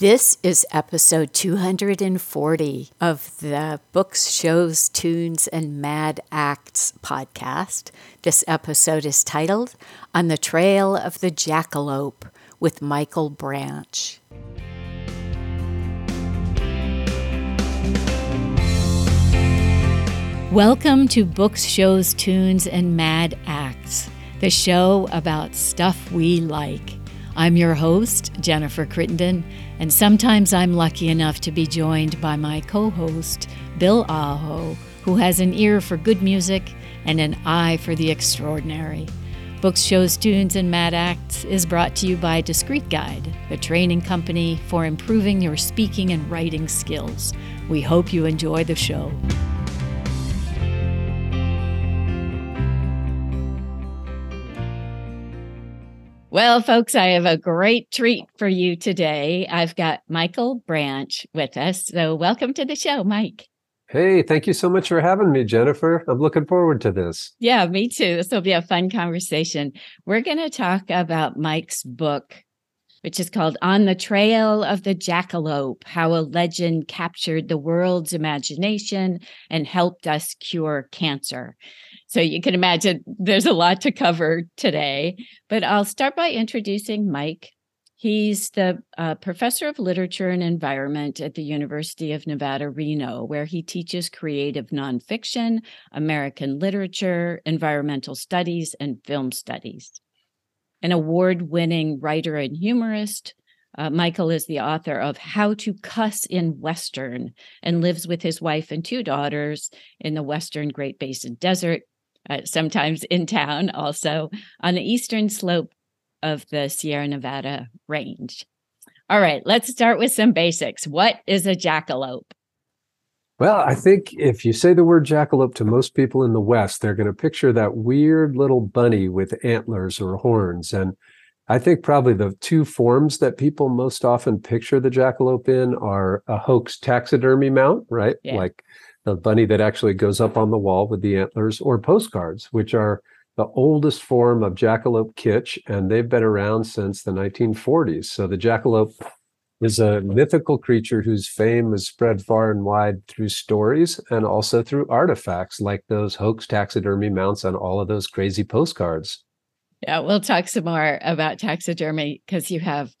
This is episode 240 of the Books, Shows, Tunes, and Mad Acts podcast. This episode is titled On the Trail of the Jackalope with Michael Branch. Welcome to Books, Shows, Tunes, and Mad Acts, the show about stuff we like. I'm your host, Jennifer Crittenden, and sometimes I'm lucky enough to be joined by my co host, Bill Aho, who has an ear for good music and an eye for the extraordinary. Books, Shows, Tunes, and Mad Acts is brought to you by Discreet Guide, the training company for improving your speaking and writing skills. We hope you enjoy the show. Well, folks, I have a great treat for you today. I've got Michael Branch with us. So, welcome to the show, Mike. Hey, thank you so much for having me, Jennifer. I'm looking forward to this. Yeah, me too. This will be a fun conversation. We're going to talk about Mike's book, which is called On the Trail of the Jackalope How a Legend Captured the World's Imagination and Helped Us Cure Cancer. So you can imagine there's a lot to cover today, but I'll start by introducing Mike. He's the uh, professor of literature and environment at the University of Nevada, Reno, where he teaches creative nonfiction, American literature, environmental studies, and film studies. An award winning writer and humorist, uh, Michael is the author of How to Cuss in Western and lives with his wife and two daughters in the Western Great Basin Desert uh, sometimes in town, also on the eastern slope of the Sierra Nevada range. All right, let's start with some basics. What is a jackalope? Well, I think if you say the word jackalope to most people in the West, they're going to picture that weird little bunny with antlers or horns. And I think probably the two forms that people most often picture the jackalope in are a hoax taxidermy mount, right? Yeah. Like the bunny that actually goes up on the wall with the antlers, or postcards, which are the oldest form of jackalope kitsch, and they've been around since the 1940s. So the jackalope is a mythical creature whose fame is spread far and wide through stories and also through artifacts like those hoax taxidermy mounts on all of those crazy postcards. Yeah, we'll talk some more about taxidermy because you have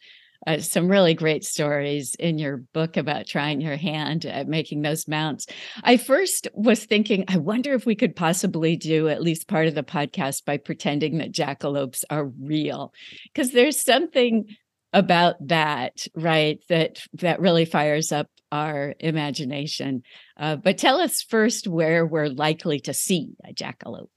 uh, some really great stories in your book about trying your hand at making those mounts. I first was thinking, I wonder if we could possibly do at least part of the podcast by pretending that jackalopes are real, because there's something about that, right? That that really fires up our imagination. Uh, but tell us first where we're likely to see a jackalope.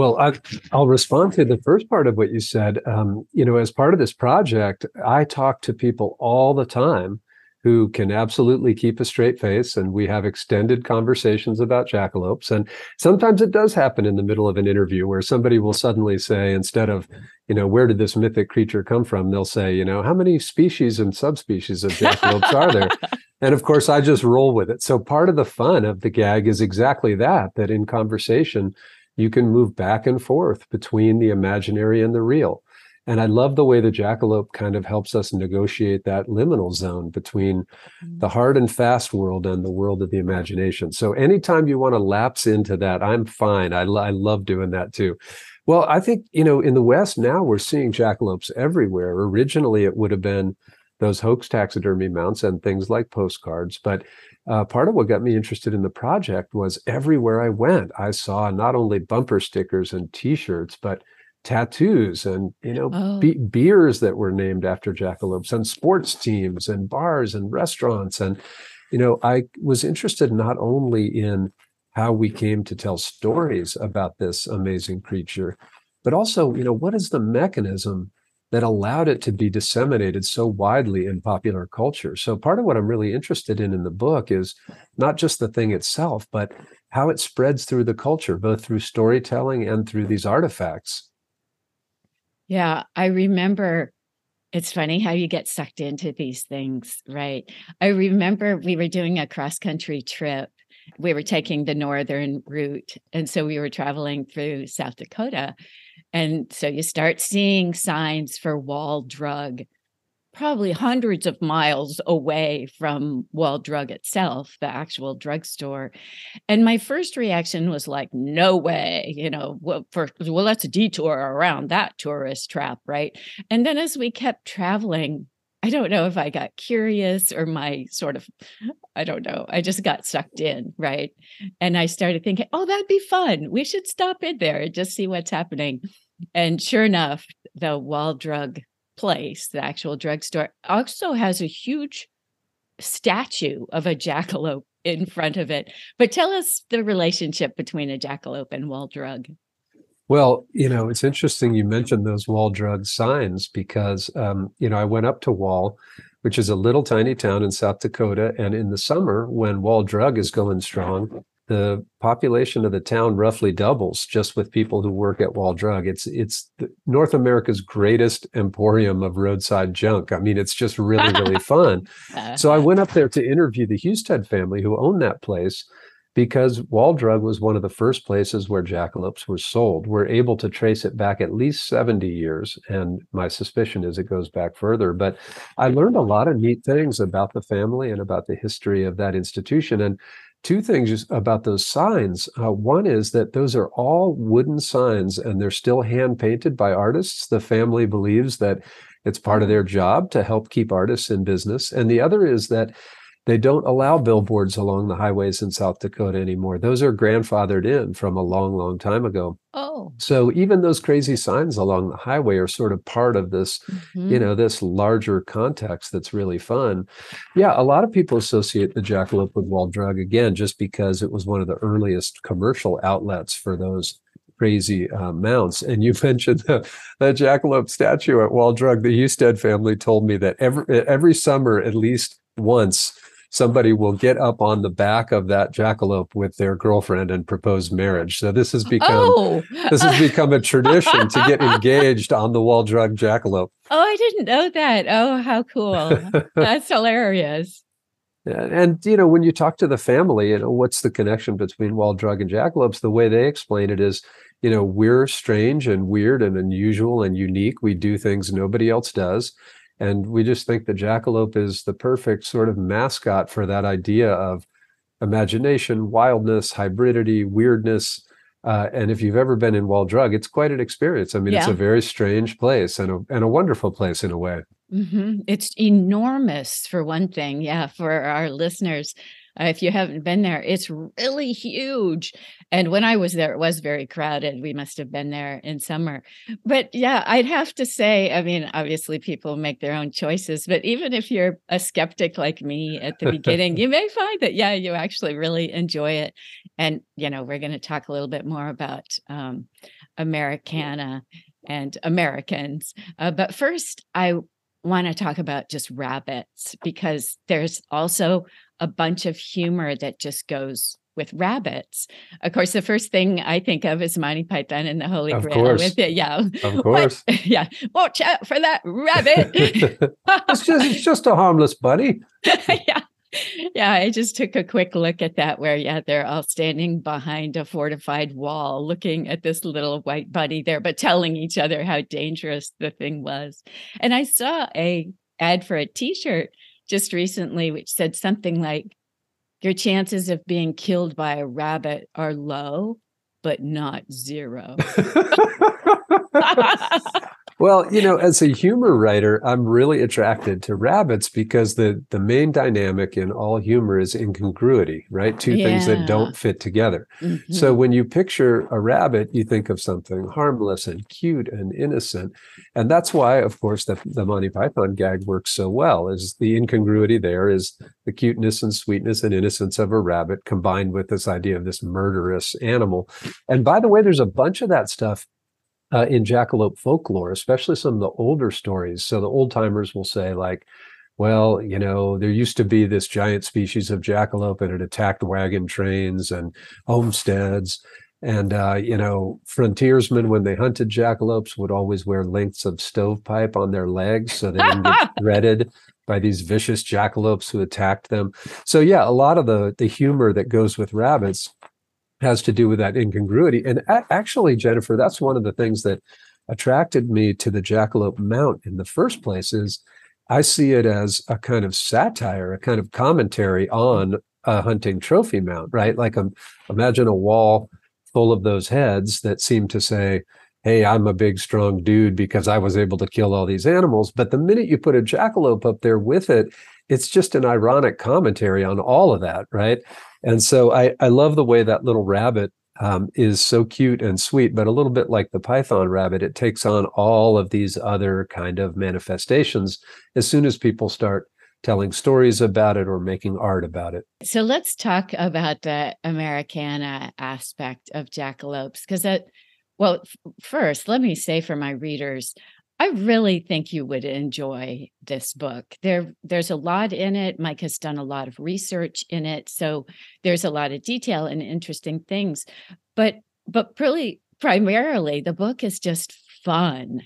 Well, I, will respond to the first part of what you said. Um, you know, as part of this project, I talk to people all the time who can absolutely keep a straight face, and we have extended conversations about jackalopes. And sometimes it does happen in the middle of an interview where somebody will suddenly say, instead of, you know, where did this mythic creature come from? They'll say, you know, how many species and subspecies of jackalopes are there? And of course, I just roll with it. So part of the fun of the gag is exactly that, that in conversation, you can move back and forth between the imaginary and the real. And I love the way the jackalope kind of helps us negotiate that liminal zone between the mm. hard and fast world and the world of the imagination. So anytime you want to lapse into that, I'm fine. I, I love doing that too. Well, I think, you know, in the West now we're seeing jackalopes everywhere. Originally, it would have been those hoax taxidermy mounts and things like postcards. But uh, part of what got me interested in the project was everywhere I went, I saw not only bumper stickers and T-shirts, but tattoos and you know oh. be- beers that were named after jackalopes and sports teams and bars and restaurants and you know i was interested not only in how we came to tell stories about this amazing creature but also you know what is the mechanism that allowed it to be disseminated so widely in popular culture. So, part of what I'm really interested in in the book is not just the thing itself, but how it spreads through the culture, both through storytelling and through these artifacts. Yeah, I remember it's funny how you get sucked into these things, right? I remember we were doing a cross country trip. We were taking the northern route. And so we were traveling through South Dakota. And so you start seeing signs for wall drug probably hundreds of miles away from Wall Drug itself, the actual drugstore. And my first reaction was like, no way, you know, well, for, well, let's detour around that tourist trap, right? And then as we kept traveling, I don't know if I got curious or my sort of, I don't know, I just got sucked in, right? And I started thinking, oh, that'd be fun. We should stop in there and just see what's happening. And sure enough, the Wall Drug place, the actual drugstore, also has a huge statue of a jackalope in front of it. But tell us the relationship between a jackalope and Wall Drug. Well, you know, it's interesting you mentioned those Wall Drug signs because, um, you know, I went up to Wall, which is a little tiny town in South Dakota. And in the summer, when Wall Drug is going strong, the population of the town roughly doubles just with people who work at Wall Drug. It's it's North America's greatest emporium of roadside junk. I mean, it's just really really fun. so I went up there to interview the Hustead family who own that place because Wall Drug was one of the first places where jackalopes were sold. We're able to trace it back at least 70 years, and my suspicion is it goes back further. But I learned a lot of neat things about the family and about the history of that institution. And two things about those signs. Uh, one is that those are all wooden signs and they're still hand painted by artists. The family believes that it's part of their job to help keep artists in business. And the other is that they don't allow billboards along the highways in South Dakota anymore. Those are grandfathered in from a long, long time ago. Oh. So even those crazy signs along the highway are sort of part of this, mm-hmm. you know, this larger context that's really fun. Yeah, a lot of people associate the jackalope with Wall Drug again, just because it was one of the earliest commercial outlets for those crazy uh, mounts. And you mentioned the, the jackalope statue at Wall Drug. The Hustead family told me that every every summer, at least once, somebody will get up on the back of that jackalope with their girlfriend and propose marriage. So this has become oh. this has become a tradition to get engaged on the wall drug jackalope. Oh, I didn't know that. Oh, how cool. That's hilarious. And you know, when you talk to the family, you know, what's the connection between wall drug and jackalopes? The way they explain it is, you know, we're strange and weird and unusual and unique. We do things nobody else does. And we just think the jackalope is the perfect sort of mascot for that idea of imagination, wildness, hybridity, weirdness. Uh, and if you've ever been in Wall Drug, it's quite an experience. I mean, yeah. it's a very strange place and a, and a wonderful place in a way. Mm-hmm. It's enormous, for one thing. Yeah, for our listeners, uh, if you haven't been there, it's really huge. And when I was there, it was very crowded. We must have been there in summer. But yeah, I'd have to say, I mean, obviously people make their own choices, but even if you're a skeptic like me at the beginning, you may find that, yeah, you actually really enjoy it. And, you know, we're going to talk a little bit more about um, Americana and Americans. Uh, but first, I want to talk about just rabbits because there's also a bunch of humor that just goes with rabbits. Of course, the first thing I think of is Monty Python and the Holy of Grail course. with it. Yeah. Of course. What? Yeah. Watch out for that rabbit. it's just it's just a harmless bunny. yeah. Yeah, I just took a quick look at that where yeah, they're all standing behind a fortified wall looking at this little white bunny there, but telling each other how dangerous the thing was. And I saw a ad for a t-shirt just recently, which said something like, Your chances of being killed by a rabbit are low, but not zero. Well, you know, as a humor writer, I'm really attracted to rabbits because the the main dynamic in all humor is incongruity, right? Two yeah. things that don't fit together. Mm-hmm. So when you picture a rabbit, you think of something harmless and cute and innocent. And that's why, of course, the, the Monty Python gag works so well, is the incongruity there is the cuteness and sweetness and innocence of a rabbit combined with this idea of this murderous animal. And by the way, there's a bunch of that stuff uh, in jackalope folklore, especially some of the older stories. So the old timers will say, like, well, you know, there used to be this giant species of jackalope and it attacked wagon trains and homesteads. And, uh, you know, frontiersmen, when they hunted jackalopes, would always wear lengths of stovepipe on their legs so they didn't get threaded by these vicious jackalopes who attacked them. So, yeah, a lot of the, the humor that goes with rabbits has to do with that incongruity. And a- actually, Jennifer, that's one of the things that attracted me to the jackalope mount in the first place is I see it as a kind of satire, a kind of commentary on a hunting trophy mount, right? Like um, imagine a wall full of those heads that seem to say, hey, I'm a big, strong dude because I was able to kill all these animals. But the minute you put a jackalope up there with it, it's just an ironic commentary on all of that, right? And so I, I love the way that little rabbit um, is so cute and sweet, but a little bit like the python rabbit, it takes on all of these other kind of manifestations as soon as people start telling stories about it or making art about it. So let's talk about the Americana aspect of jackalopes because that well, f- first, let me say for my readers, I really think you would enjoy this book. There, there's a lot in it. Mike has done a lot of research in it, so there's a lot of detail and interesting things. But, but really, primarily, the book is just fun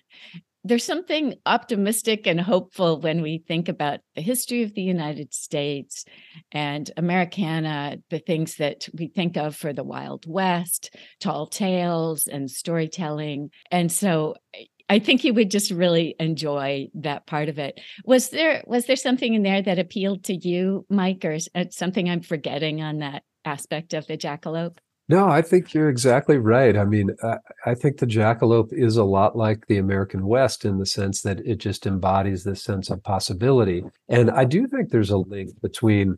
there's something optimistic and hopeful when we think about the history of the United States and Americana, the things that we think of for the Wild West, tall tales and storytelling. And so eh, I think you would just really enjoy that part of it. Was there was there something in there that appealed to you, Mike, or uh, something I'm forgetting on that aspect of the jackalope? No, I think you're exactly right. I mean, I, I, think the jackalope is a lot like the American West in the sense that it just embodies this sense of possibility. And I do think there's a link between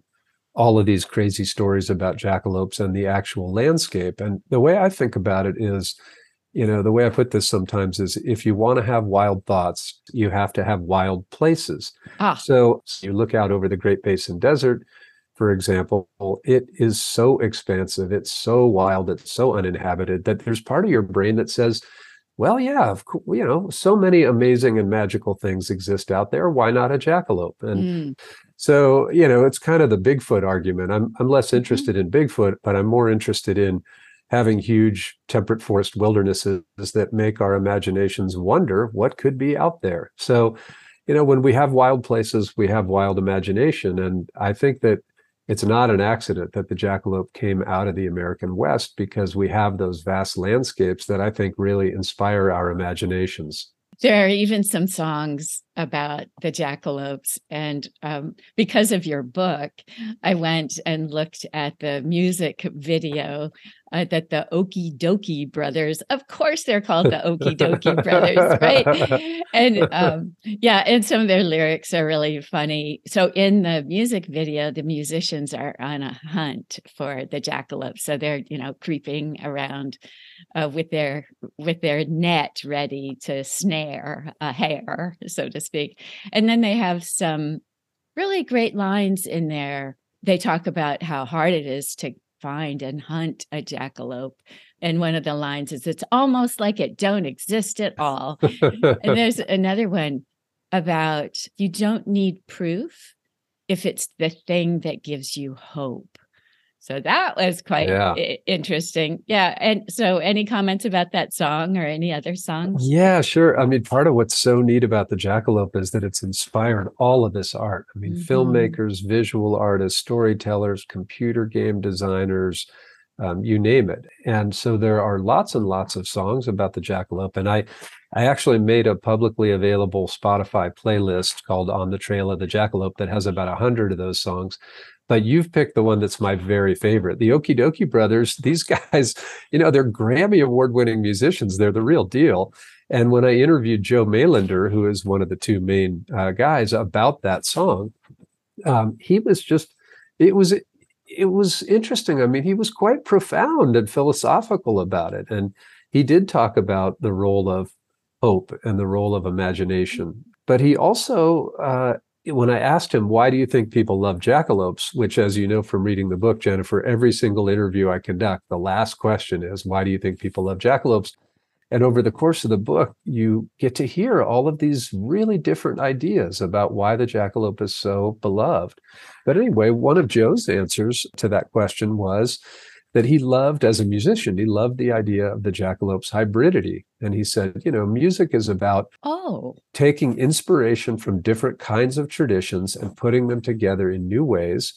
all of these crazy stories about jackalopes and the actual landscape. And the way I think about it is, you know, the way I put this sometimes is if you want to have wild thoughts, you have to have wild places. Ah. So you look out over the Great Basin Desert for example, it is so expansive, it's so wild, it's so uninhabited that there's part of your brain that says, well, yeah, of course, you know, so many amazing and magical things exist out there. Why not a jackalope? And mm. so, you know, it's kind of the Bigfoot argument. I'm I'm less mm-hmm. interested mm-hmm. in Bigfoot, but I'm more interested in having huge temperate forest wildernesses that make our imaginations wonder what could be out there. So, you know, when we have wild places, we have wild imagination. And I think that it's not an accident that the jackalope came out of the American West because we have those vast landscapes that I think really inspire our imaginations. There are even some songs about the jackalopes. And um, because of your book, I went and looked at the music video uh, that the Okee Dokee brothers, of course, they're called the Okee Dokee brothers, right? And um, yeah, and some of their lyrics are really funny. So in the music video, the musicians are on a hunt for the jackalope. So they're, you know, creeping around uh, with their with their net ready to snare a hare, so to speak. And then they have some really great lines in there. They talk about how hard it is to find and hunt a jackalope. And one of the lines is, it's almost like it don't exist at all. and there's another one about you don't need proof if it's the thing that gives you hope. So that was quite yeah. interesting. Yeah. And so, any comments about that song or any other songs? Yeah, sure. I mean, part of what's so neat about the Jackalope is that it's inspired all of this art. I mean, mm-hmm. filmmakers, visual artists, storytellers, computer game designers, um, you name it. And so, there are lots and lots of songs about the Jackalope. And I, I actually made a publicly available Spotify playlist called On the Trail of the Jackalope that has about a hundred of those songs but you've picked the one that's my very favorite. The Okee Dokee Brothers, these guys, you know, they're Grammy award winning musicians. They're the real deal. And when I interviewed Joe Mailander, who is one of the two main uh, guys, about that song, um, he was just, it was, it was interesting. I mean, he was quite profound and philosophical about it. And he did talk about the role of hope and the role of imagination. But he also uh, when I asked him, why do you think people love jackalopes? Which, as you know from reading the book, Jennifer, every single interview I conduct, the last question is, why do you think people love jackalopes? And over the course of the book, you get to hear all of these really different ideas about why the jackalope is so beloved. But anyway, one of Joe's answers to that question was that he loved as a musician. He loved the idea of the jackalope's hybridity. And he said, you know, music is about oh. taking inspiration from different kinds of traditions and putting them together in new ways.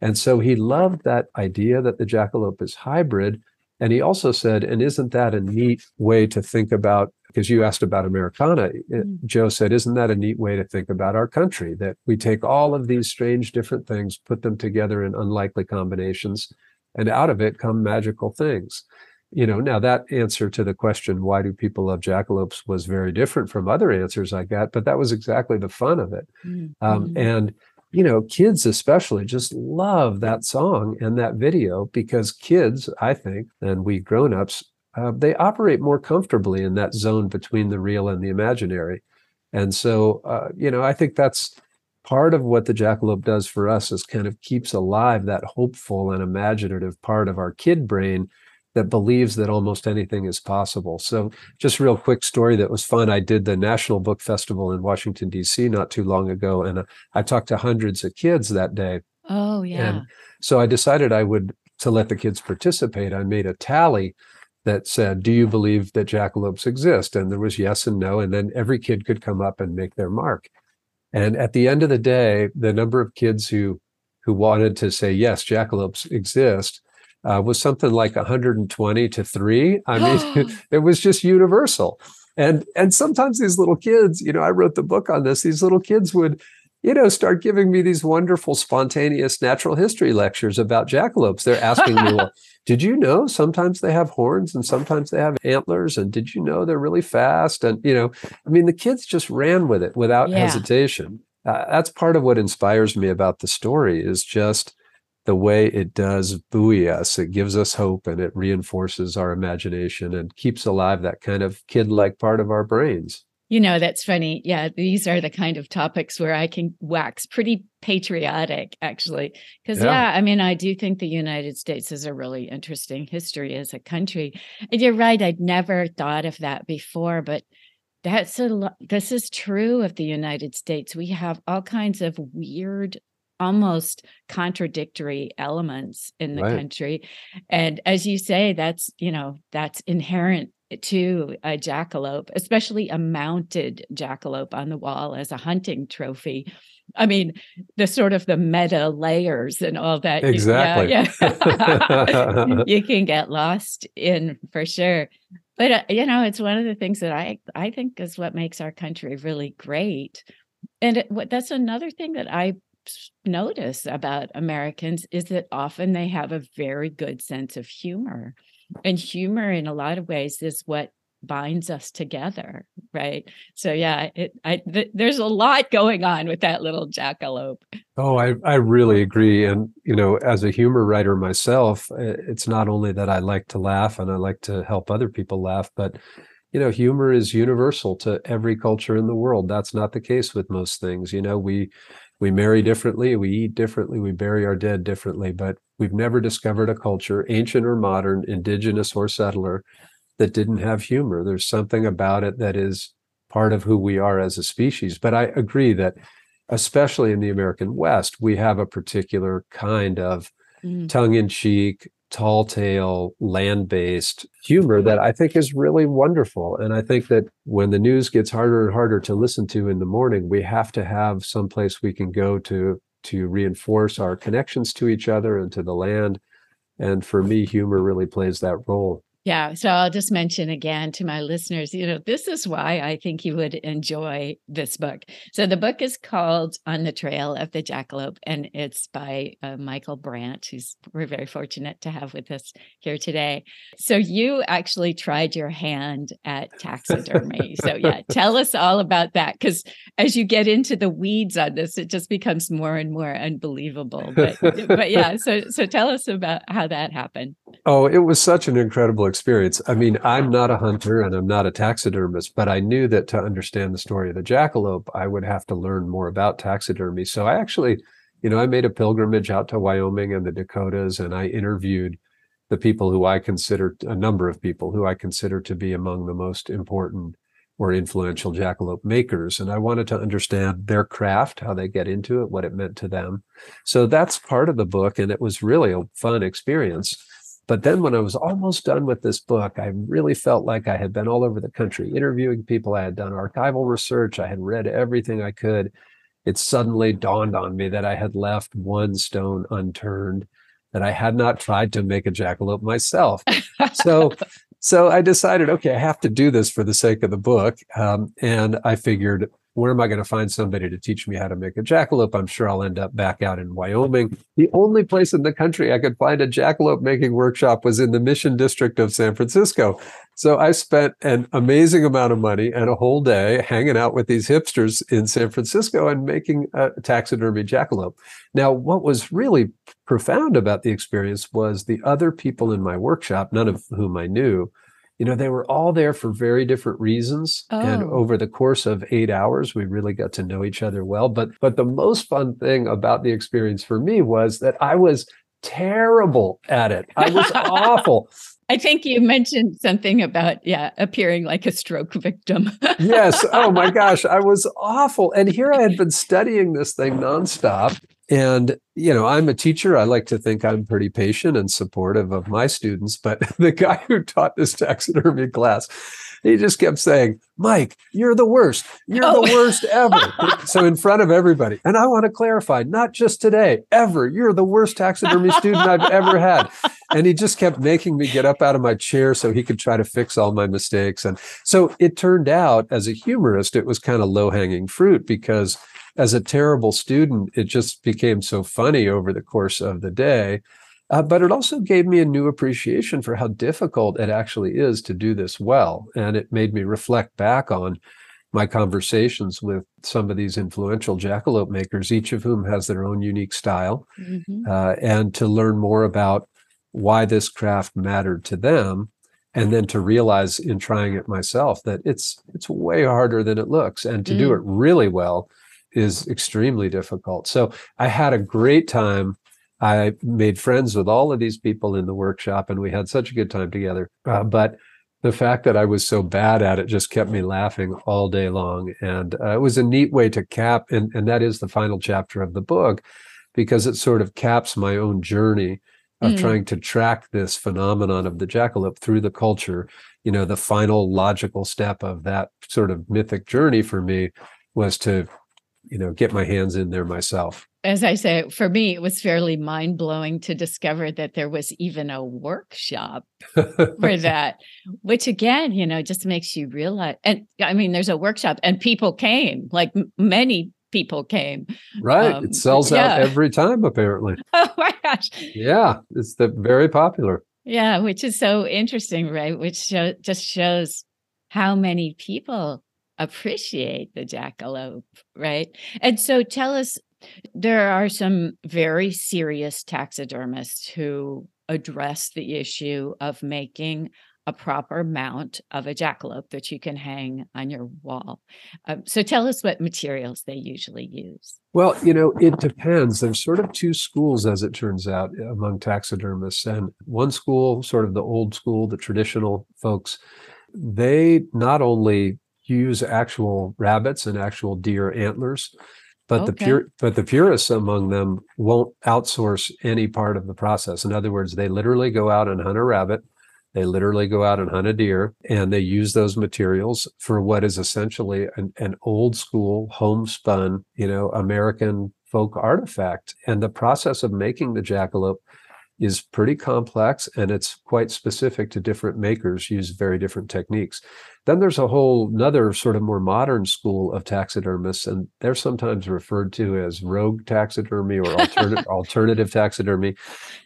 And so he loved that idea that the jackalope is hybrid. And he also said, and isn't that a neat way to think about because you asked about Americana. Mm. Joe said, Isn't that a neat way to think about our country? That we take all of these strange different things, put them together in unlikely combinations, and out of it come magical things. You know, now that answer to the question, why do people love jackalopes, was very different from other answers I got, but that was exactly the fun of it. Mm. Um, mm-hmm. and you know, kids especially just love that song and that video because kids, I think, and we grown-ups, uh, they operate more comfortably in that zone between the real and the imaginary. And so, uh, you know, I think that's part of what the jackalope does for us is kind of keeps alive that hopeful and imaginative part of our kid brain that believes that almost anything is possible. So, just real quick story that was fun. I did the National Book Festival in Washington D.C. not too long ago, and uh, I talked to hundreds of kids that day. Oh yeah. And so I decided I would to let the kids participate. I made a tally that said, "Do you believe that jackalopes exist?" And there was yes and no, and then every kid could come up and make their mark. And at the end of the day, the number of kids who who wanted to say yes, jackalopes exist uh, was something like 120 to three. I mean, it was just universal. And and sometimes these little kids, you know, I wrote the book on this. These little kids would, you know, start giving me these wonderful, spontaneous natural history lectures about jackalopes. They're asking me, well, did you know sometimes they have horns and sometimes they have antlers? And did you know they're really fast? And you know, I mean, the kids just ran with it without yeah. hesitation. Uh, that's part of what inspires me about the story is just the way it does buoy us. It gives us hope and it reinforces our imagination and keeps alive that kind of kid like part of our brains. You know, that's funny. Yeah, these are the kind of topics where I can wax pretty patriotic, actually. Because, yeah. yeah. I mean, I do think the United States has a really interesting history as a country. And you're right, I'd never thought of that before, but that's a this is true of the United States. We have all kinds of weird almost contradictory elements in the right. country and as you say that's you know that's inherent to a jackalope especially a mounted jackalope on the wall as a hunting trophy i mean the sort of the meta layers and all that exactly yeah, yeah. you can get lost in for sure but uh, you know it's one of the things that i i think is what makes our country really great and it, that's another thing that i notice about Americans is that often they have a very good sense of humor. And humor, in a lot of ways, is what binds us together right? So yeah it i th- there's a lot going on with that little jackalope. Oh i i really agree and you know as a humor writer myself it's not only that i like to laugh and i like to help other people laugh but you know humor is universal to every culture in the world. That's not the case with most things you know we we marry differently, we eat differently, we bury our dead differently, but we've never discovered a culture, ancient or modern, indigenous or settler, that didn't have humor. There's something about it that is part of who we are as a species. But I agree that, especially in the American West, we have a particular kind of mm. tongue in cheek, tall tale, land based humor that I think is really wonderful. And I think that when the news gets harder and harder to listen to in the morning, we have to have some place we can go to to reinforce our connections to each other and to the land. And for me, humor really plays that role. Yeah. So I'll just mention again to my listeners, you know, this is why I think you would enjoy this book. So the book is called On the Trail of the Jackalope, and it's by uh, Michael Branch, who's we're very fortunate to have with us here today. So you actually tried your hand at taxidermy. so yeah, tell us all about that. Because as you get into the weeds on this, it just becomes more and more unbelievable. But but yeah, so so tell us about how that happened. Oh, it was such an incredible experience. I mean, I'm not a hunter and I'm not a taxidermist, but I knew that to understand the story of the jackalope, I would have to learn more about taxidermy. So I actually, you know, I made a pilgrimage out to Wyoming and the Dakotas and I interviewed the people who I consider a number of people who I consider to be among the most important or influential jackalope makers. And I wanted to understand their craft, how they get into it, what it meant to them. So that's part of the book. And it was really a fun experience. But then when I was almost done with this book, I really felt like I had been all over the country interviewing people. I had done archival research. I had read everything I could. It suddenly dawned on me that I had left one stone unturned, that I had not tried to make a jackalope myself. so So I decided, okay, I have to do this for the sake of the book. Um, and I figured where am I going to find somebody to teach me how to make a jackalope? I'm sure I'll end up back out in Wyoming. The only place in the country I could find a jackalope making workshop was in the Mission District of San Francisco. So I spent an amazing amount of money and a whole day hanging out with these hipsters in San Francisco and making a taxidermy jackalope. Now, what was really profound about the experience was the other people in my workshop, none of whom I knew, you know, they were all there for very different reasons. Oh. And over the course of eight hours, we really got to know each other well. But but the most fun thing about the experience for me was that I was terrible at it. I was awful. I think you mentioned something about, yeah, appearing like a stroke victim. yes. Oh my gosh. I was awful. And here I had been studying this thing nonstop. And, you know, I'm a teacher. I like to think I'm pretty patient and supportive of my students. But the guy who taught this taxidermy class, he just kept saying, Mike, you're the worst. You're oh. the worst ever. so in front of everybody. And I want to clarify, not just today, ever. You're the worst taxidermy student I've ever had. And he just kept making me get up out of my chair so he could try to fix all my mistakes. And so it turned out as a humorist, it was kind of low hanging fruit because as a terrible student, it just became so funny over the course of the day. Uh, but it also gave me a new appreciation for how difficult it actually is to do this well. And it made me reflect back on my conversations with some of these influential jackalope makers, each of whom has their own unique style, mm-hmm. uh, and to learn more about why this craft mattered to them and then to realize in trying it myself that it's it's way harder than it looks and to mm. do it really well is extremely difficult so i had a great time I made friends with all of these people in the workshop and we had such a good time together. Uh, but the fact that I was so bad at it just kept me laughing all day long. And uh, it was a neat way to cap, and, and that is the final chapter of the book, because it sort of caps my own journey of mm. trying to track this phenomenon of the jackalope through the culture. You know, the final logical step of that sort of mythic journey for me was to, you know, get my hands in there myself as I say, for me, it was fairly mind blowing to discover that there was even a workshop for that, which again, you know, just makes you realize. And I mean, there's a workshop and people came, like many people came. Right. Um, it sells yeah. out every time, apparently. Oh my gosh. Yeah. It's the very popular. Yeah. Which is so interesting, right? Which show, just shows how many people appreciate the jackalope, right? And so tell us there are some very serious taxidermists who address the issue of making a proper mount of a jackalope that you can hang on your wall. Um, so tell us what materials they usually use. Well, you know, it depends. There's sort of two schools, as it turns out, among taxidermists. And one school, sort of the old school, the traditional folks, they not only use actual rabbits and actual deer antlers, but okay. the pure but the purists among them won't outsource any part of the process in other words they literally go out and hunt a rabbit they literally go out and hunt a deer and they use those materials for what is essentially an, an old school homespun you know american folk artifact and the process of making the jackalope is pretty complex and it's quite specific to different makers use very different techniques. Then there's a whole another sort of more modern school of taxidermists and they're sometimes referred to as rogue taxidermy or alternative alternative taxidermy.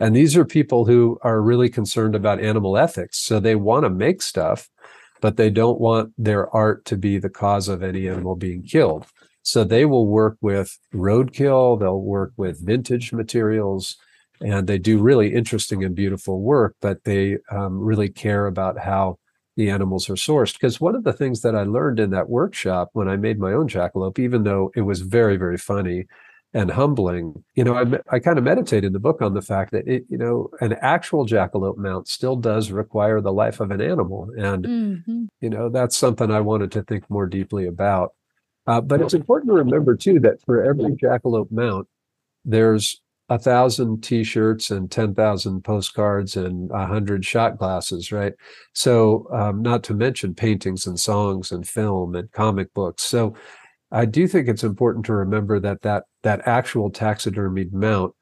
And these are people who are really concerned about animal ethics. So they want to make stuff but they don't want their art to be the cause of any animal being killed. So they will work with roadkill they'll work with vintage materials and they do really interesting and beautiful work, but they um, really care about how the animals are sourced. Because one of the things that I learned in that workshop when I made my own jackalope, even though it was very, very funny and humbling, you know, I, I kind of meditate in the book on the fact that it, you know, an actual jackalope mount still does require the life of an animal. And, mm-hmm. you know, that's something I wanted to think more deeply about. Uh, but it's important to remember, too, that for every jackalope mount, there's a thousand t-shirts and 10,000 postcards and a hundred shot glasses, right? So, um, not to mention paintings and songs and film and comic books. So I do think it's important to remember that that, that actual taxidermied mount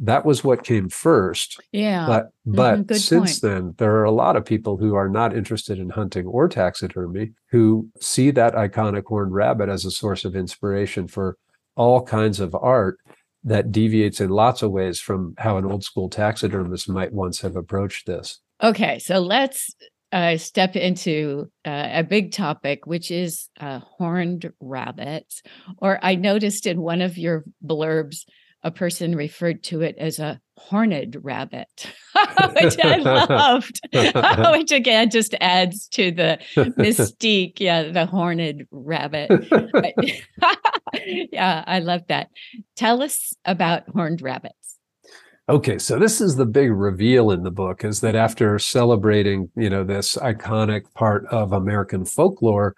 that was what came first. Yeah. But but mm-hmm, since point. then, there are a lot of people who are not interested in hunting or taxidermy who see that iconic horned rabbit as a source of inspiration for all kinds of art that deviates in lots of ways from how an old school taxidermist might once have approached this. Okay, so let's uh, step into uh, a big topic, which is uh, horned rabbits. Or I noticed in one of your blurbs, a person referred to it as a horned rabbit, which I loved, which again just adds to the mystique. Yeah, the horned rabbit. yeah, I love that. Tell us about horned rabbits. Okay, so this is the big reveal in the book is that after celebrating, you know, this iconic part of American folklore,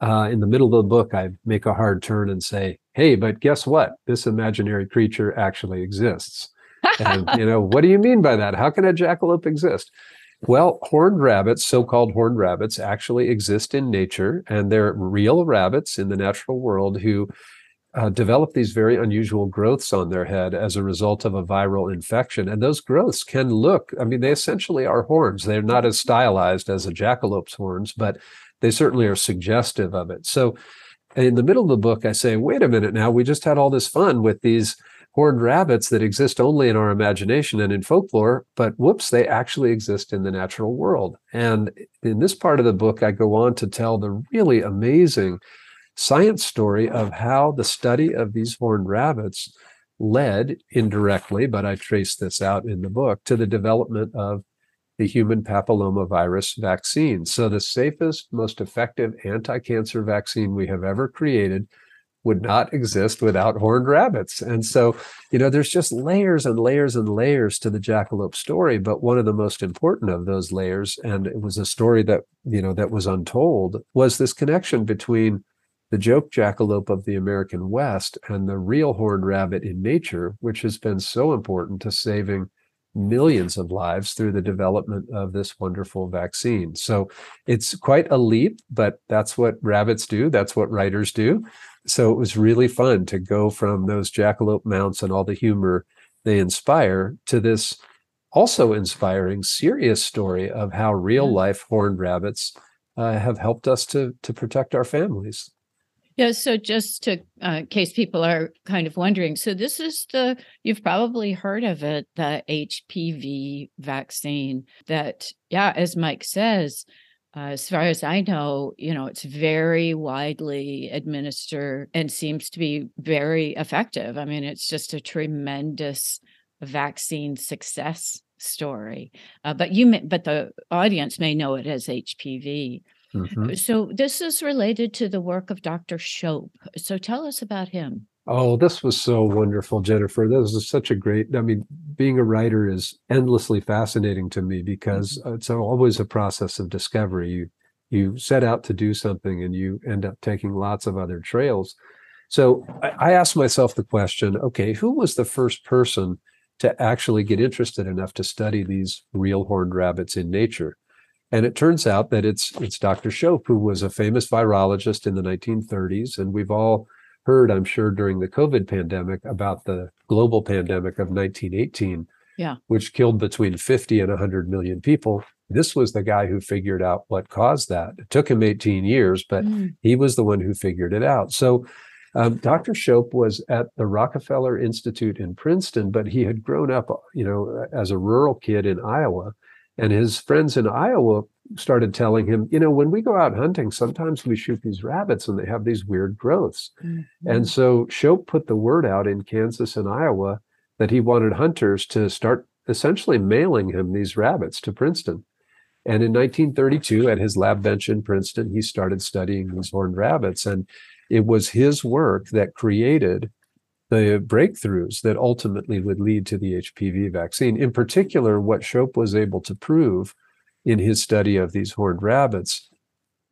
uh, in the middle of the book, I make a hard turn and say, "Hey, but guess what? This imaginary creature actually exists." and you know, what do you mean by that? How can a jackalope exist? Well, horned rabbits, so-called horned rabbits, actually exist in nature, and they're real rabbits in the natural world who uh, develop these very unusual growths on their head as a result of a viral infection. And those growths can look, I mean, they essentially are horns. They're not as stylized as a jackalope's horns, but they certainly are suggestive of it. So in the middle of the book, I say, wait a minute now, we just had all this fun with these horned rabbits that exist only in our imagination and in folklore, but whoops, they actually exist in the natural world. And in this part of the book, I go on to tell the really amazing science story of how the study of these horned rabbits led indirectly, but I trace this out in the book, to the development of the human papillomavirus vaccine. So, the safest, most effective anti cancer vaccine we have ever created would not exist without horned rabbits. And so, you know, there's just layers and layers and layers to the jackalope story. But one of the most important of those layers, and it was a story that, you know, that was untold, was this connection between the joke jackalope of the American West and the real horned rabbit in nature, which has been so important to saving millions of lives through the development of this wonderful vaccine. So it's quite a leap, but that's what rabbits do. That's what writers do. So it was really fun to go from those jackalope mounts and all the humor they inspire to this also inspiring, serious story of how real life horned rabbits uh, have helped us to to protect our families. Yeah, so just to uh, case people are kind of wondering, so this is the you've probably heard of it, the HPV vaccine. That yeah, as Mike says, uh, as far as I know, you know, it's very widely administered and seems to be very effective. I mean, it's just a tremendous vaccine success story. Uh, but you, may, but the audience may know it as HPV. Mm-hmm. So this is related to the work of Dr. Shope. So tell us about him. Oh, this was so wonderful, Jennifer. This is such a great. I mean, being a writer is endlessly fascinating to me because mm-hmm. it's always a process of discovery. You you set out to do something and you end up taking lots of other trails. So I, I asked myself the question: Okay, who was the first person to actually get interested enough to study these real horned rabbits in nature? And it turns out that it's it's Dr. Shope, who was a famous virologist in the 1930s, and we've all heard, I'm sure, during the COVID pandemic about the global pandemic of 1918, yeah. which killed between 50 and 100 million people. This was the guy who figured out what caused that. It took him 18 years, but mm. he was the one who figured it out. So um, Dr. Shope was at the Rockefeller Institute in Princeton, but he had grown up, you know, as a rural kid in Iowa and his friends in Iowa started telling him, you know, when we go out hunting, sometimes we shoot these rabbits and they have these weird growths. Mm-hmm. And so Shope put the word out in Kansas and Iowa that he wanted hunters to start essentially mailing him these rabbits to Princeton. And in 1932, at his lab bench in Princeton, he started studying these horned rabbits. And it was his work that created the breakthroughs that ultimately would lead to the HPV vaccine. In particular, what Shope was able to prove in his study of these horned rabbits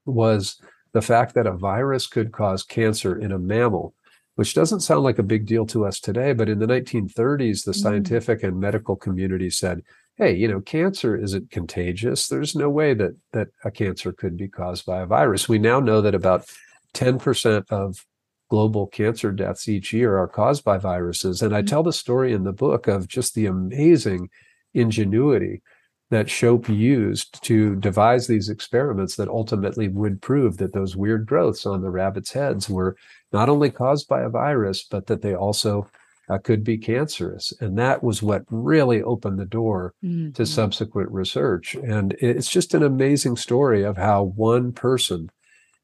was the fact that a virus could cause cancer in a mammal, which doesn't sound like a big deal to us today. But in the 1930s, the mm. scientific and medical community said, hey, you know, cancer isn't contagious. There's no way that that a cancer could be caused by a virus. We now know that about 10% of global cancer deaths each year are caused by viruses. And I mm-hmm. tell the story in the book of just the amazing ingenuity that Shope used to devise these experiments that ultimately would prove that those weird growths on the rabbits' heads were not only caused by a virus, but that they also uh, could be cancerous. And that was what really opened the door mm-hmm. to subsequent research. And it's just an amazing story of how one person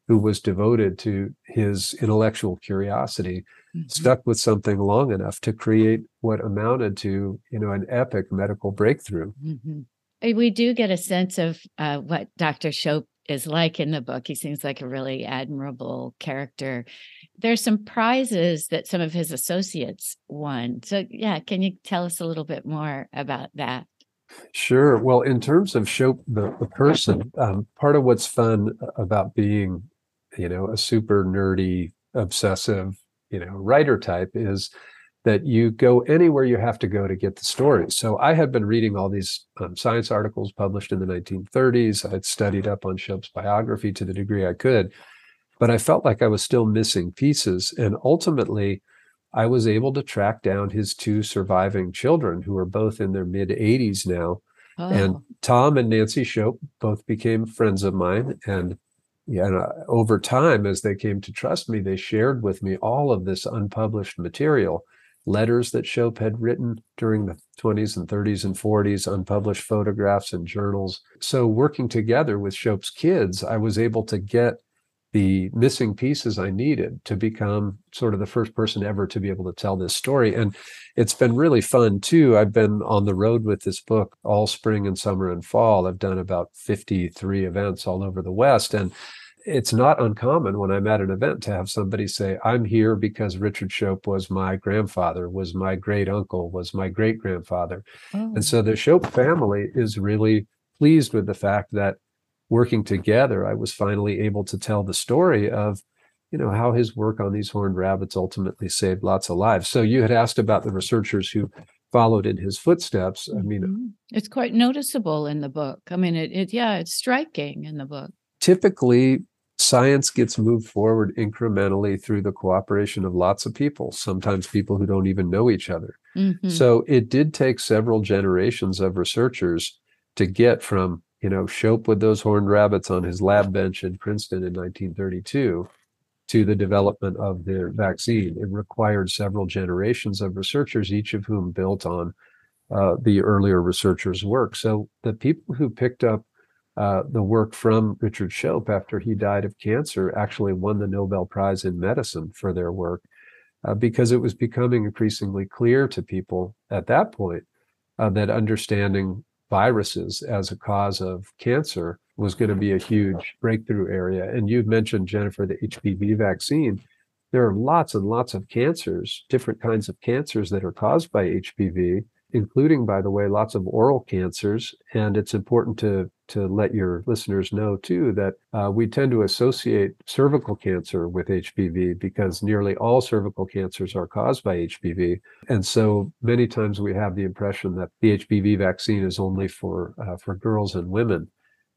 who was devoted to his intellectual curiosity mm-hmm. stuck with something long enough to create what amounted to you know an epic medical breakthrough mm-hmm. we do get a sense of uh, what dr shope is like in the book he seems like a really admirable character there's some prizes that some of his associates won so yeah can you tell us a little bit more about that Sure. Well, in terms of Shope, the, the person, um, part of what's fun about being you know, a super nerdy, obsessive, you know, writer type is that you go anywhere you have to go to get the stories. So I had been reading all these um, science articles published in the 1930s. I'd studied up on Shope's biography to the degree I could, but I felt like I was still missing pieces. And ultimately, I was able to track down his two surviving children, who are both in their mid 80s now. Oh. And Tom and Nancy Shope both became friends of mine. And yeah, and uh, over time, as they came to trust me, they shared with me all of this unpublished material, letters that Shope had written during the 20s and 30s and 40s, unpublished photographs and journals. So, working together with Shope's kids, I was able to get the missing pieces I needed to become sort of the first person ever to be able to tell this story. And it's been really fun too. I've been on the road with this book all spring and summer and fall. I've done about 53 events all over the West. And it's not uncommon when I'm at an event to have somebody say, I'm here because Richard Shope was my grandfather, was my great uncle, was my great grandfather. Oh. And so the Shope family is really pleased with the fact that working together, I was finally able to tell the story of, you know, how his work on these horned rabbits ultimately saved lots of lives. So you had asked about the researchers who followed in his footsteps. I mean, mm-hmm. it's quite noticeable in the book. I mean, it, it yeah, it's striking in the book. Typically, science gets moved forward incrementally through the cooperation of lots of people, sometimes people who don't even know each other. Mm-hmm. So it did take several generations of researchers to get from, you know, Shope with those horned rabbits on his lab bench in Princeton in 1932 to the development of the vaccine. It required several generations of researchers, each of whom built on uh, the earlier researchers' work. So the people who picked up uh, the work from Richard Shope after he died of cancer actually won the Nobel Prize in Medicine for their work uh, because it was becoming increasingly clear to people at that point uh, that understanding viruses as a cause of cancer was going to mm-hmm. be a huge breakthrough area. And you've mentioned, Jennifer, the HPV vaccine. There are lots and lots of cancers, different kinds of cancers that are caused by HPV including, by the way, lots of oral cancers. And it's important to to let your listeners know too that uh, we tend to associate cervical cancer with HPV because nearly all cervical cancers are caused by HPV, and so many times we have the impression that the HPV vaccine is only for uh, for girls and women.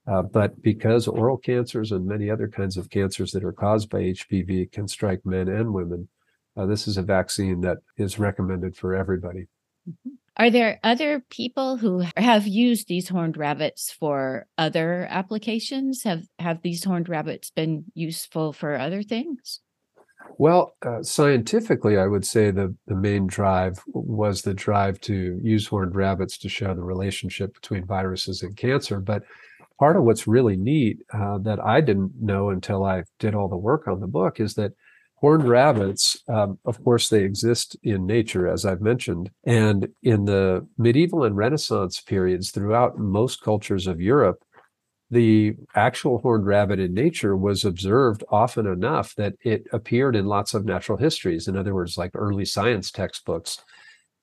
Uh, but because oral cancers and many other kinds of cancers that are caused by HPV can strike men and women, uh, this is a vaccine that is recommended for everybody. Mm-hmm. Are there other people who have used these horned rabbits for other applications? Have have these horned rabbits been useful for other things? Well, uh, scientifically, I would say the, the main drive was the drive to use horned rabbits to show the relationship between viruses and cancer. But part of what's really neat uh, that I didn't know until I did all the work on the book is that Horned rabbits, um, of course, they exist in nature, as I've mentioned. And in the medieval and Renaissance periods throughout most cultures of Europe, the actual horned rabbit in nature was observed often enough that it appeared in lots of natural histories. In other words, like early science textbooks.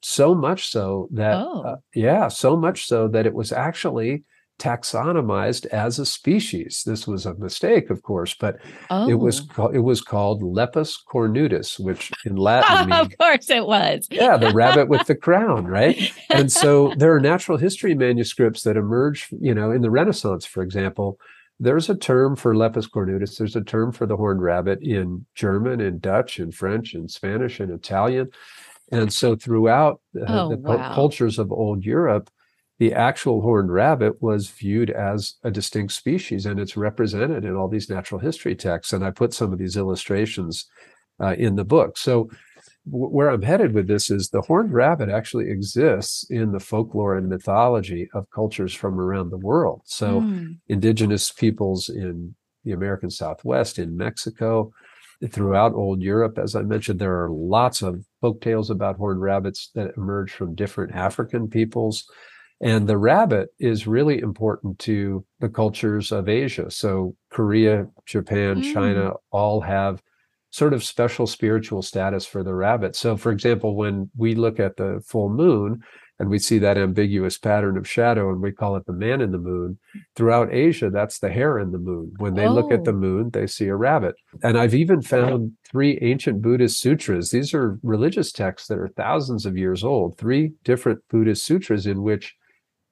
So much so that, oh. uh, yeah, so much so that it was actually taxonomized as a species. This was a mistake, of course, but oh. it was oh. it was called Lepus cornutus, which in Latin means, of course it was. yeah, the rabbit with the crown, right? And so there are natural history manuscripts that emerge, you know, in the Renaissance, for example, there's a term for lepus cornutus. There's a term for the horned rabbit in German, and Dutch, and French, and Spanish, and Italian. And so throughout uh, Oh, the wow. cultures of old Europe, the actual horned rabbit was viewed as a distinct species and it's represented in all these natural history texts. And I put some of these illustrations uh, in the book. So w- where I'm headed with this is the horned rabbit actually exists in the folklore and mythology of cultures from around the world. So Mm. indigenous peoples in the American Southwest, in Mexico, throughout old Europe. As I mentioned, there are lots of folk tales about horned rabbits that emerge from different African peoples. And the rabbit is really important to the cultures of Asia. So Korea, Japan, Mm. China all have sort of special spiritual status for the rabbit. So, for example, when we look at the full moon and we see that ambiguous pattern of shadow and we call it the man in the moon, throughout Asia, that's the hare in the moon. When they look at the Oh. moon, they see a rabbit. And I've even found three ancient Buddhist sutras. These are religious texts that are thousands of years old, three different Buddhist sutras in which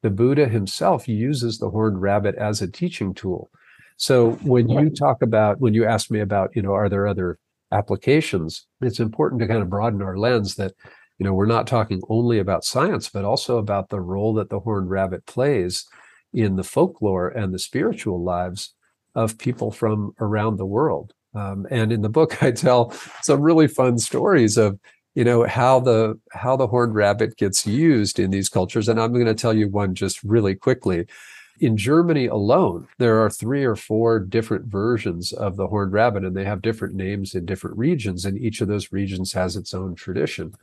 the Buddha himself uses the horned rabbit as a teaching tool. So when you talk about, when you ask me about, you know, are there other applications, it's important to kind of broaden our lens that, you know, we're not talking only about science, but also about the role that the horned rabbit plays in the folklore and the spiritual lives of people from around the world. Um, and in the book, I tell some really fun stories of you know how the how the horned rabbit gets used in these cultures. And i'm going to tell you one just really quickly. In germany alone there are three or four different versions of the horned rabbit and they have different names in different regions and each of those regions has its own tradition.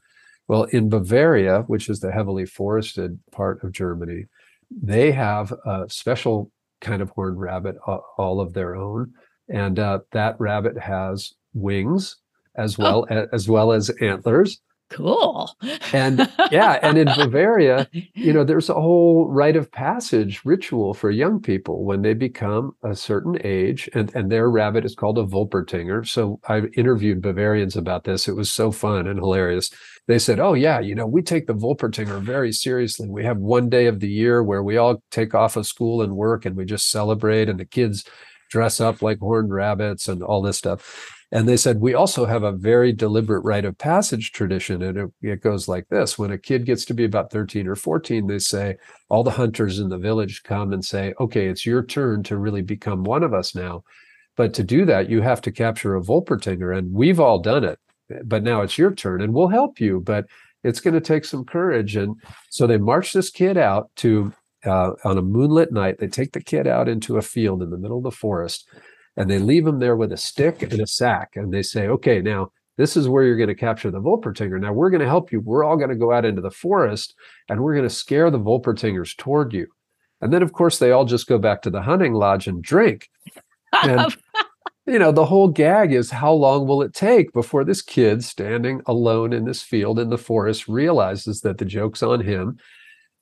Well in bavaria which is the heavily forested part of germany they have a special kind of horned rabbit all of their own. And uh, that rabbit has wings as oh. well as well as antlers. Cool. and yeah and in bavaria you know there's a whole rite of passage ritual for young people when they become a certain age and and their rabbit is called a wolpertinger. So i interviewed bavarians about this. It was so fun and hilarious. They said oh yeah you know we take the wolpertinger very seriously. We have one day of the year where we all take off of school and work and we just celebrate and the kids dress up like horned rabbits and all this stuff and they said, we also have a very deliberate rite of passage tradition. And it, it, goes like this when a kid gets to be about 13 or 14, they say, all the hunters in the village come and say, okay, it's your turn to really become one of us now. But to do that, you have to capture a Wolpertinger. And we've all done it. But now it's your turn and we'll help you. But it's going to take some courage. And so they march this kid out to, uh, on a moonlit night, they take the kid out into a field in the middle of the forest and they leave him there with a stick and a sack and they say okay now this is where you're going to capture the Wolpertinger. Now we're going to help you. We're all going to go out into the forest and we're going to scare the Wolpertingers toward you. And then, of course, they all just go back to the hunting lodge and drink. And, you know, the whole gag is how long will it take before this kid standing alone in this field in the forest realizes that the joke's on him?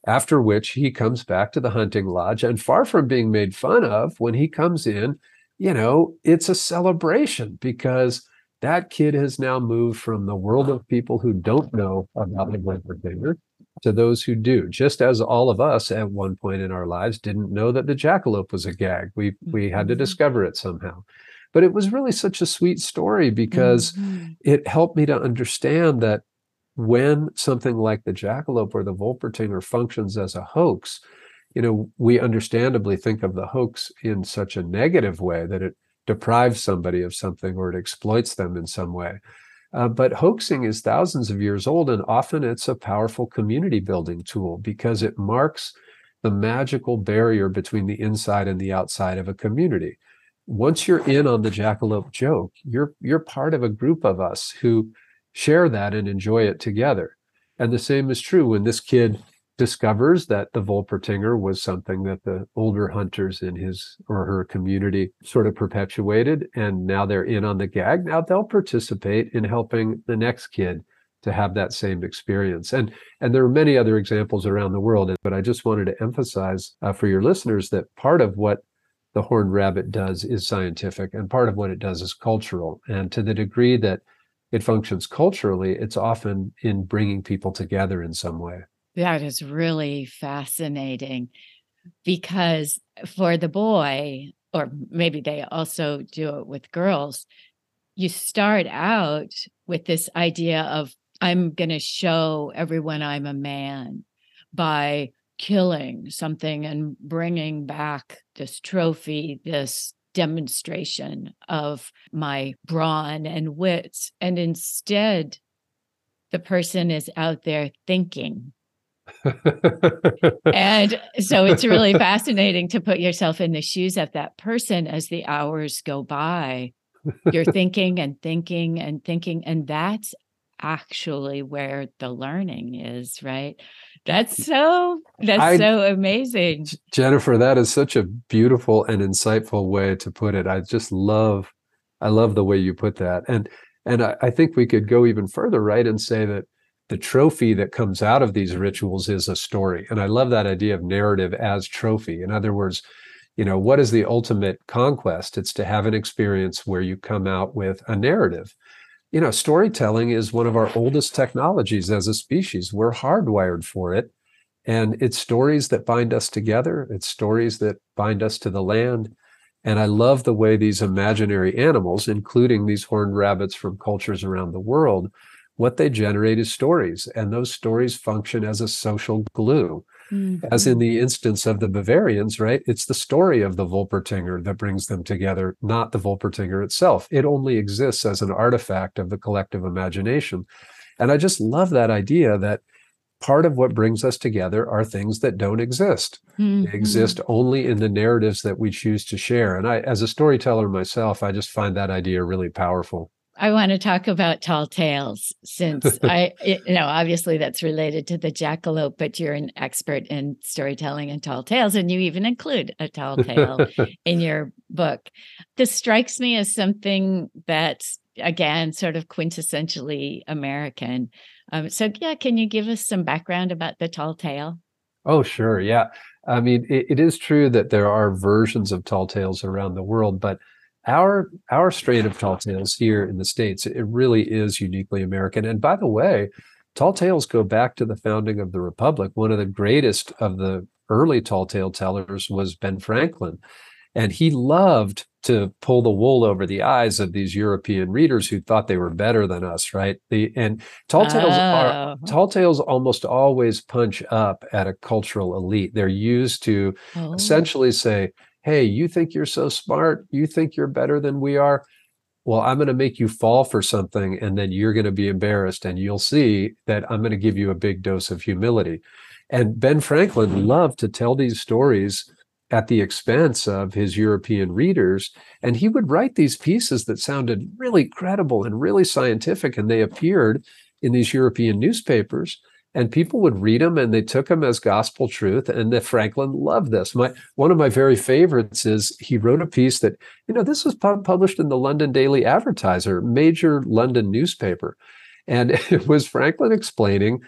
After which he comes back to the hunting lodge and far from being made fun of, when he comes in, you know, it's a celebration because that kid has now moved from the world of people who don't know about the Wolpertinger to those who do. Just as all of us at one point in our lives didn't know that the jackalope was a gag. We we had to discover it somehow. But it was really such a sweet story because Mhm. it helped me to understand that when something like the jackalope or the Wolpertinger functions as a hoax, you know, we understandably think of the hoax in such a negative way that it deprives somebody of something or it exploits them in some way. Uh, but hoaxing is thousands of years old, and often it's a powerful community building tool because it marks the magical barrier between the inside and the outside of a community. Once you're in on the jackalope joke, you're you're part of a group of us who share that and enjoy it together. And the same is true when this kid discovers that the Wolpertinger was something that the older hunters in his or her community sort of perpetuated. And now they're in on the gag. Now they'll participate in helping the next kid to have that same experience. And and there are many other examples around the world. But I just wanted to emphasize uh, for your listeners that part of what the horned rabbit does is scientific, and part of what it does is cultural. And to the degree that it functions culturally, it's often in bringing people together in some way. That is really fascinating because for the boy, or maybe they also do it with girls, you start out with this idea of, I'm going to show everyone I'm a man by killing something and bringing back this trophy, this demonstration of my brawn and wits. And instead, the person is out there thinking. And so it's really fascinating to put yourself in the shoes of that person as the hours go by. You're thinking and thinking and thinking. And that's actually where the learning is, right? That's so that's I, so amazing. Jennifer, that is such a beautiful and insightful way to put it. I just love I love the way you put that. And and I, I think we could go even further, right? And say that the trophy that comes out of these rituals is a story. And I love that idea of narrative as trophy. In other words, you know, what is the ultimate conquest? It's to have an experience where you come out with a narrative you know, storytelling is one of our oldest technologies as a species. We're hardwired for it. And it's stories that bind us together, it's stories that bind us to the land. And I love the way these imaginary animals, including these horned rabbits from cultures around the world, what they generate is stories. And those stories function as a social glue. Mm-hmm. As in the instance of the Bavarians, right? It's the story of the Wolpertinger that brings them together, not the Wolpertinger itself. It only exists as an artifact of the collective imagination. And I just love that idea that part of what brings us together are things that don't exist. Mm-hmm. They exist only in the narratives that we choose to share. And I, as a storyteller myself, I just find that idea really powerful. I want to talk about tall tales since I, you know, obviously that's related to the jackalope, but you're an expert in storytelling and tall tales, and you even include a tall tale in your book. This strikes me as something that's, again, sort of quintessentially American. Um, so, yeah, can you give us some background about the tall tale? Oh, sure. Yeah. I mean, it, it is true that there are versions of tall tales around the world, but our our strain of tall tales here in the states it really is uniquely american. And by the way tall tales go back to the founding of the republic. One of the greatest of the early tall tale tellers was ben franklin. And he loved to pull the wool over the eyes of these european readers who thought they were better than us right? The and tall tales oh. are tall tales almost always punch up at a cultural elite. They're used to oh. essentially say hey, you think you're so smart, you think you're better than we are. Well, I'm going to make you fall for something, and then you're going to be embarrassed, and you'll see that I'm going to give you a big dose of humility. And Ben Franklin loved to tell these stories at the expense of his European readers. And he would write these pieces that sounded really credible and really scientific, and they appeared in these European newspapers and people would read them and they took them as gospel truth and that franklin loved this. My one of my very favorites is he wrote a piece that you know this was published in the london daily advertiser major london newspaper. And it was franklin explaining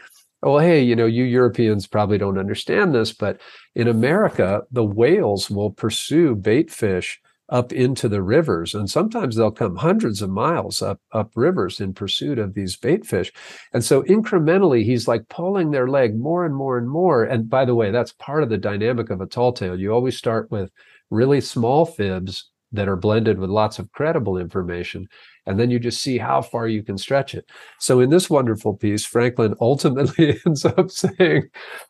oh hey you know you europeans probably don't understand this but in america the whales will pursue bait fish up into the rivers. And sometimes they'll come hundreds of miles up, up rivers in pursuit of these bait fish. And so incrementally, he's like pulling their leg more and more and more. And by the way, that's part of the dynamic of a tall tale. You always start with really small fibs that are blended with lots of credible information. And then you just see how far you can stretch it. So in this wonderful piece, Franklin ultimately ends up saying,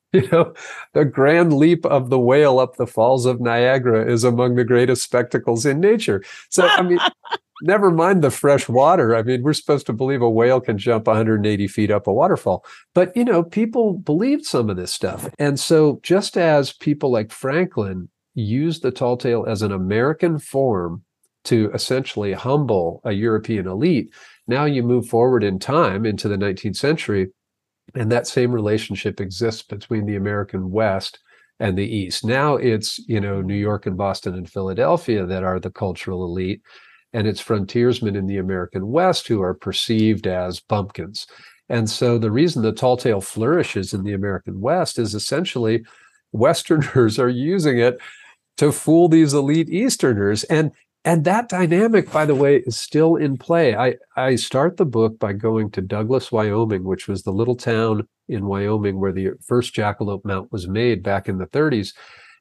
you know, the grand leap of the whale up the falls of Niagara is among the greatest spectacles in nature. So, I mean, never mind the fresh water. I mean, we're supposed to believe a whale can jump 180 feet up a waterfall. But, you know, people believed some of this stuff. And so, just as people like Franklin used the tall tale as an American form to essentially humble a European elite. Now you move forward in time into the 19th century, and that same relationship exists between the American West and the East. Now it's, you know, New York and Boston and Philadelphia that are the cultural elite, and it's frontiersmen in the American West who are perceived as bumpkins. And so the reason the tall tale flourishes in the American West is essentially Westerners are using it to fool these elite Easterners. And and that dynamic, by the way, is still in play. I, I start the book by going to Douglas, Wyoming, which was the little town in Wyoming where the first jackalope mount was made back in the 30s.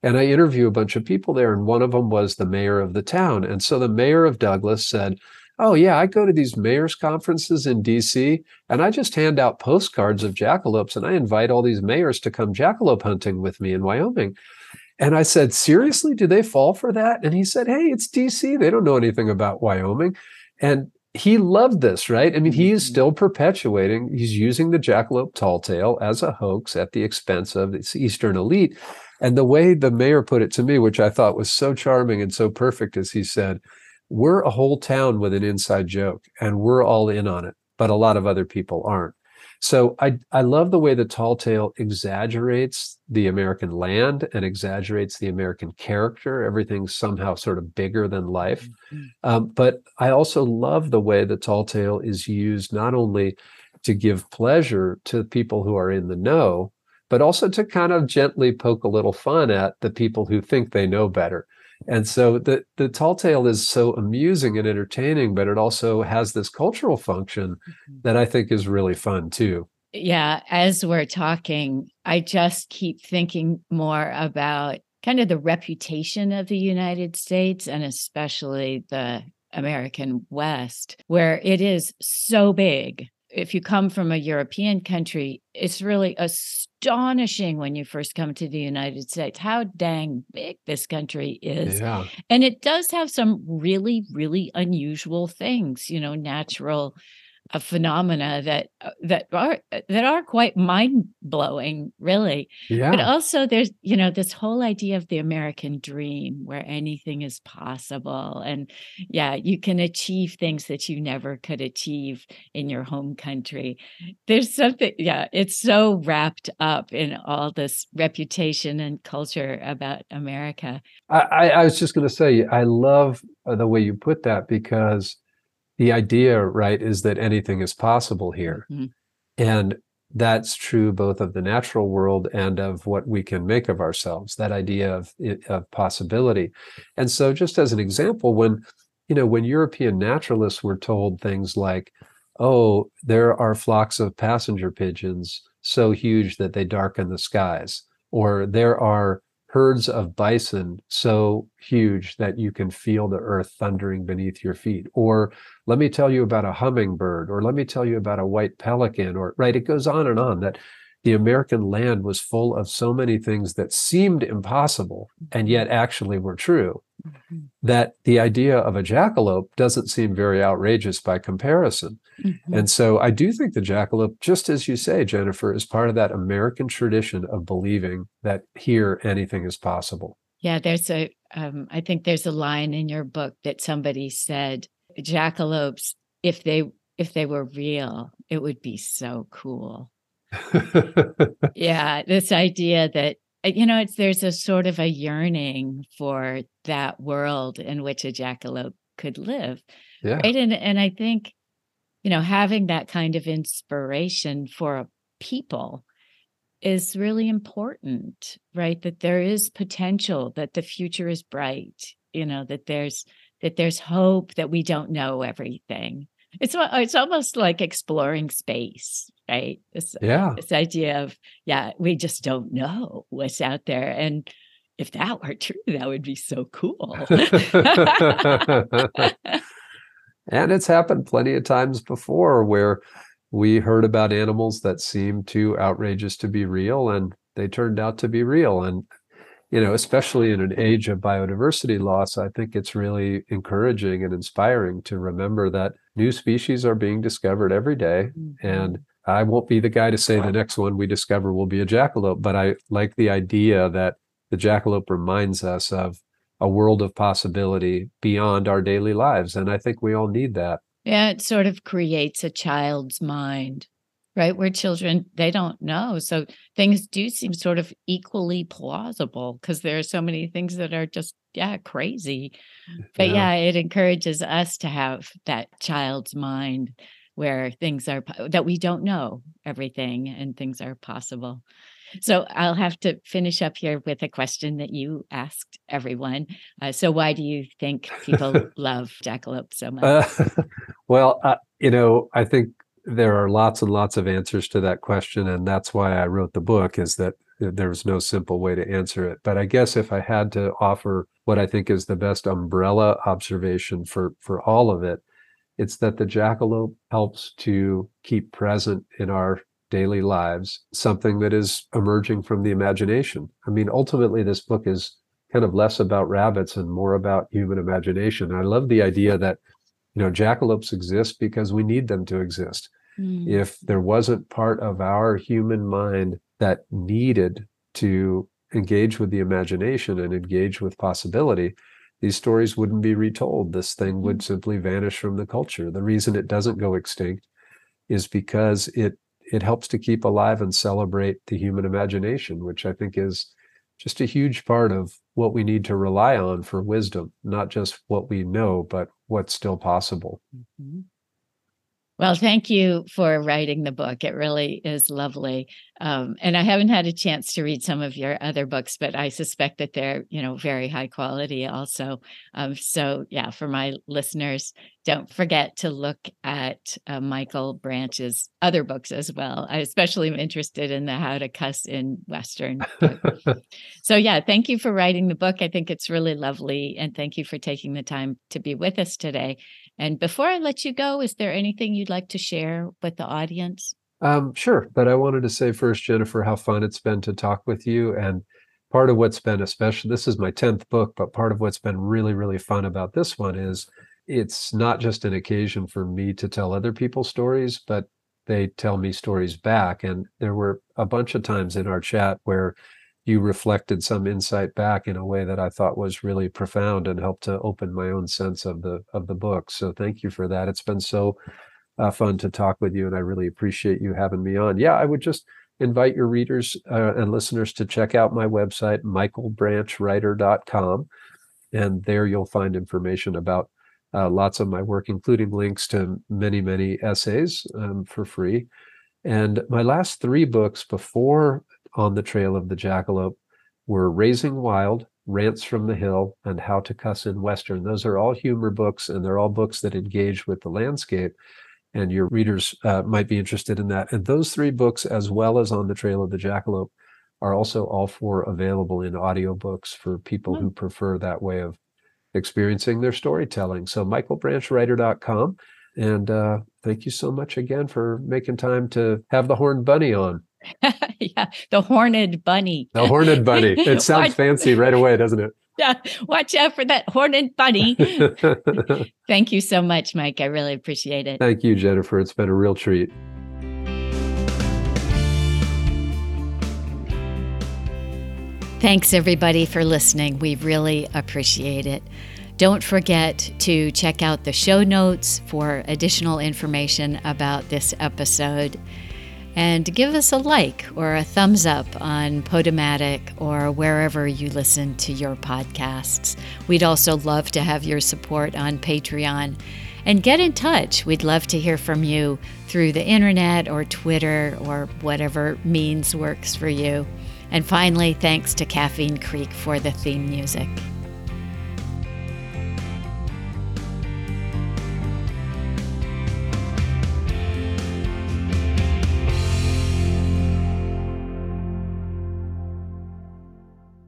And I interview a bunch of people there, and one of them was the mayor of the town. And so the mayor of Douglas said, Oh, yeah, I go to these mayor's conferences in DC and I just hand out postcards of jackalopes and I invite all these mayors to come jackalope hunting with me in Wyoming. And I said, Seriously, do they fall for that? And he said, Hey, it's DC. They don't know anything about Wyoming. And he loved this, right? I mean, he is mm-hmm. still perpetuating, he's using the jackalope tall tale as a hoax at the expense of its Eastern elite. And the way the mayor put it to me, which I thought was so charming and so perfect, is he said, We're a whole town with an inside joke, and we're all in on it, but a lot of other people aren't. So I I love the way the tall tale exaggerates the American land and exaggerates the American character. Everything's somehow sort of bigger than life. Mm-hmm. Um, but I also love the way the tall tale is used not only to give pleasure to people who are in the know, but also to kind of gently poke a little fun at the people who think they know better. And so the the tall tale is so amusing and entertaining, but it also has this cultural function mm-hmm. that I think is really fun too. Yeah, as we're talking, I just keep thinking more about kind of the reputation of the United States and especially the American West, where it is so big if you come from a European country, it's really astonishing when you first come to the United States how dang big this country is. Yeah. And it does have some really, really unusual things, you know, natural a phenomena that uh, that are that are quite mind blowing really yeah. but also there's you know this whole idea of the american dream where anything is possible and yeah you can achieve things that you never could achieve in your home country. There's something yeah it's so wrapped up in all this reputation and culture about america. I i was just going to say i love uh, the way you put that because the idea, right, is that anything is possible here. Mm-hmm. And that's true both of the natural world and of what we can make of ourselves, that idea of, of possibility. And so, just as an example, when you know, when European naturalists were told things like, oh, there are flocks of passenger pigeons so huge that they darken the skies, or there are herds of bison so huge that you can feel the earth thundering beneath your feet. Or let me tell you about a hummingbird or let me tell you about a white pelican or right it goes on and on that the american land was full of so many things that seemed impossible and yet actually were true mm-hmm. that the idea of a jackalope doesn't seem very outrageous by comparison Mm-hmm. And so I do think the jackalope, just as you say, Jennifer, is part of that American tradition of believing that here anything is possible. Yeah, there's a. Um, I think there's a line in your book that somebody said, jackalopes, if they if they were real, it would be so cool. yeah, this idea that uh, you know, it's there's a sort of a yearning for that world in which a jackalope could live. Yeah. Right. And and I think you know, having that kind of inspiration for a people is really important, right? That there is potential, that the future is bright, you know, that there's that there's hope that we don't know everything. It's it's almost like exploring space, right? This, yeah. This idea of yeah, we just don't know what's out there, and if that were true, that would be so cool. And it's happened plenty of times before where we heard about animals that seemed too outrageous to be real and they turned out to be real. And, you know, especially in an age of biodiversity loss, I think it's really encouraging and inspiring to remember that new species are being discovered every day. Mm-hmm. And I won't be the guy to say the next one we discover will be a jackalope, but I like the idea that the jackalope reminds us of a world of possibility beyond our daily lives. And I think we all need that. Yeah, it sort of creates a child's mind, right? Where children, they don't know. So things do seem sort of equally plausible because there are so many things that are just, yeah, crazy. But yeah. yeah, it encourages us to have that child's mind where things are that we don't know everything and things are possible. So I'll have to finish up here with a question that you asked everyone. Uh, so why do you think people love jackalope so much? Uh, well, uh, you know, I think there are lots and lots of answers to that question, and that's why I wrote the book. Is that there was no simple way to answer it. But I guess if I had to offer what I think is the best umbrella observation for for all of it, it's that the jackalope helps to keep present in our daily lives something that is emerging from the imagination. I mean, ultimately, this book is kind of less about rabbits and more about human imagination. I love the idea that, you know, jackalopes exist because we need them to exist. Mm. If there wasn't part of our human mind that needed to engage with the imagination and engage with possibility, these stories wouldn't be retold. This thing would mm. simply vanish from the culture. The reason it doesn't go extinct is because it it helps to keep alive and celebrate the human imagination, which I think is just a huge part of what we need to rely on for wisdom, not just what we know, but what's still possible. Mm-hmm. Well, thank you for writing the book. It really is lovely. Um, and I haven't had a chance to read some of your other books, but I suspect that they're, you know, very high quality also. Um, so, yeah, for my listeners, don't forget to look at uh, Michael Branch's other books as well. I especially am interested in the How to Cuss in Western. so, yeah, thank you for writing the book. I think it's really lovely. And thank you for taking the time to be with us today. And before I let you go, is there anything you'd like to share with the audience? Um, sure. But I wanted to say first, Jennifer, how fun it's been to talk with you. And part of what's been especially, this is my 10th book, but part of what's been really, really fun about this one is it's not just an occasion for me to tell other people's stories, but they tell me stories back. And there were a bunch of times in our chat where you reflected some insight back in a way that I thought was really profound and helped to open my own sense of the of the book. So thank you for that. It's been so uh, fun to talk with you, and I really appreciate you having me on. Yeah, I would just invite your readers uh, and listeners to check out my website, michaelbranchwriter.com, and there you'll find information about uh, lots of my work, including links to many many essays um, for free. And my last three books before on the trail of the jackalope were Raising Wild, Rants from the Hill, and How to Cuss in Western. Those are all humor books, and they're all books that engage with the landscape. And your readers uh, might be interested in that. And those three books, as well as On the Trail of the Jackalope, are also all four available in audiobooks for people mm-hmm. who prefer that way of experiencing their storytelling. So, michaelbranchwriter.com. And uh, thank you so much again for making time to have the Horned Bunny on. yeah, the horned bunny. The horned bunny. It sounds fancy right away, doesn't it? Yeah, watch out for that horned bunny. Thank you so much, Mike. I really appreciate it. Thank you, Jennifer. It's been a real treat. Thanks, everybody, for listening. We really appreciate it. Don't forget to check out the show notes for additional information about this episode and give us a like or a thumbs up on Podomatic or wherever you listen to your podcasts. We'd also love to have your support on Patreon. And get in touch. We'd love to hear from you through the internet or Twitter or whatever means works for you. And finally, thanks to Caffeine Creek for the theme music.